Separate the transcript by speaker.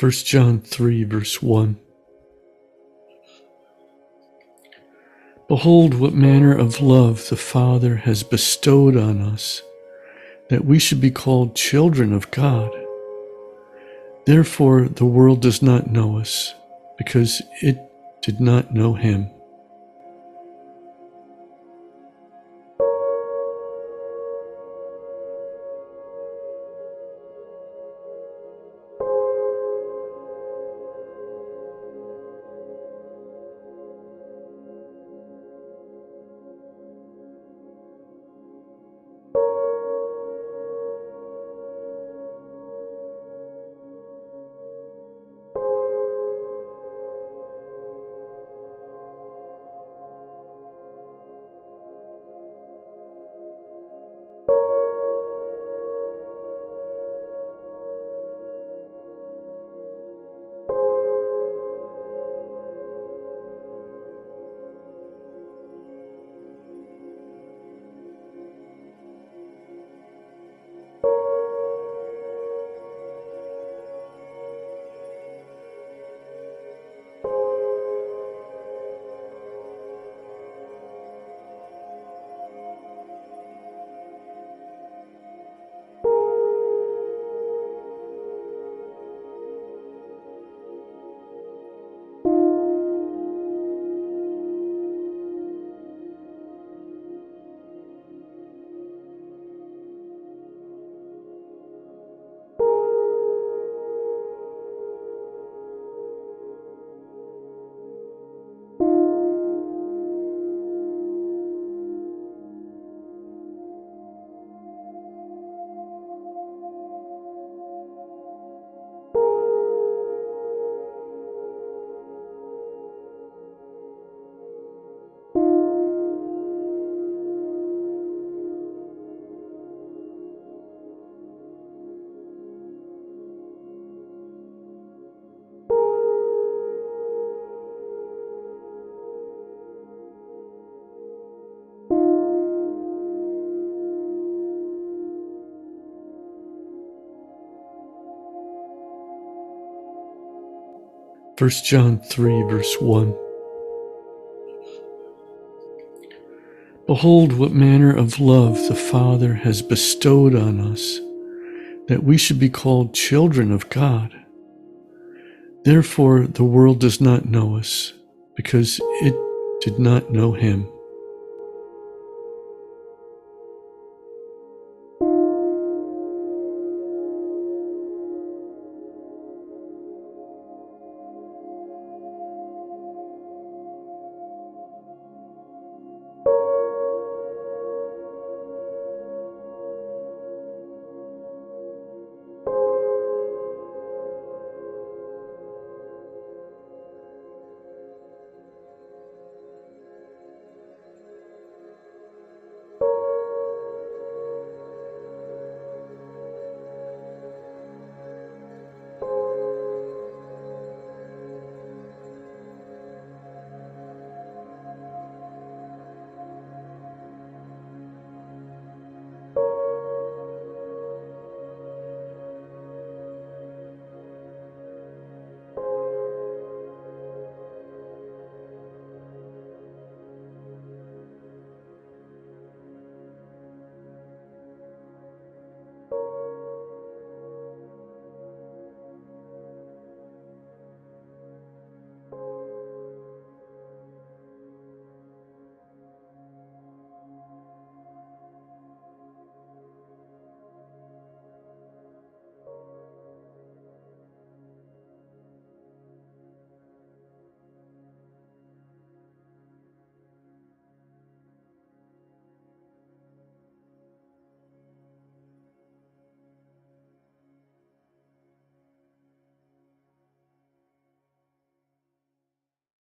Speaker 1: 1 John 3, verse 1. Behold, what manner of love the Father has bestowed on us, that we should be called children of God. Therefore, the world does not know us, because it did not know him. First John 3, verse 1. Behold, what manner of love the Father has bestowed on us, that we should be called children of God. Therefore, the world does not know us, because it did not know him.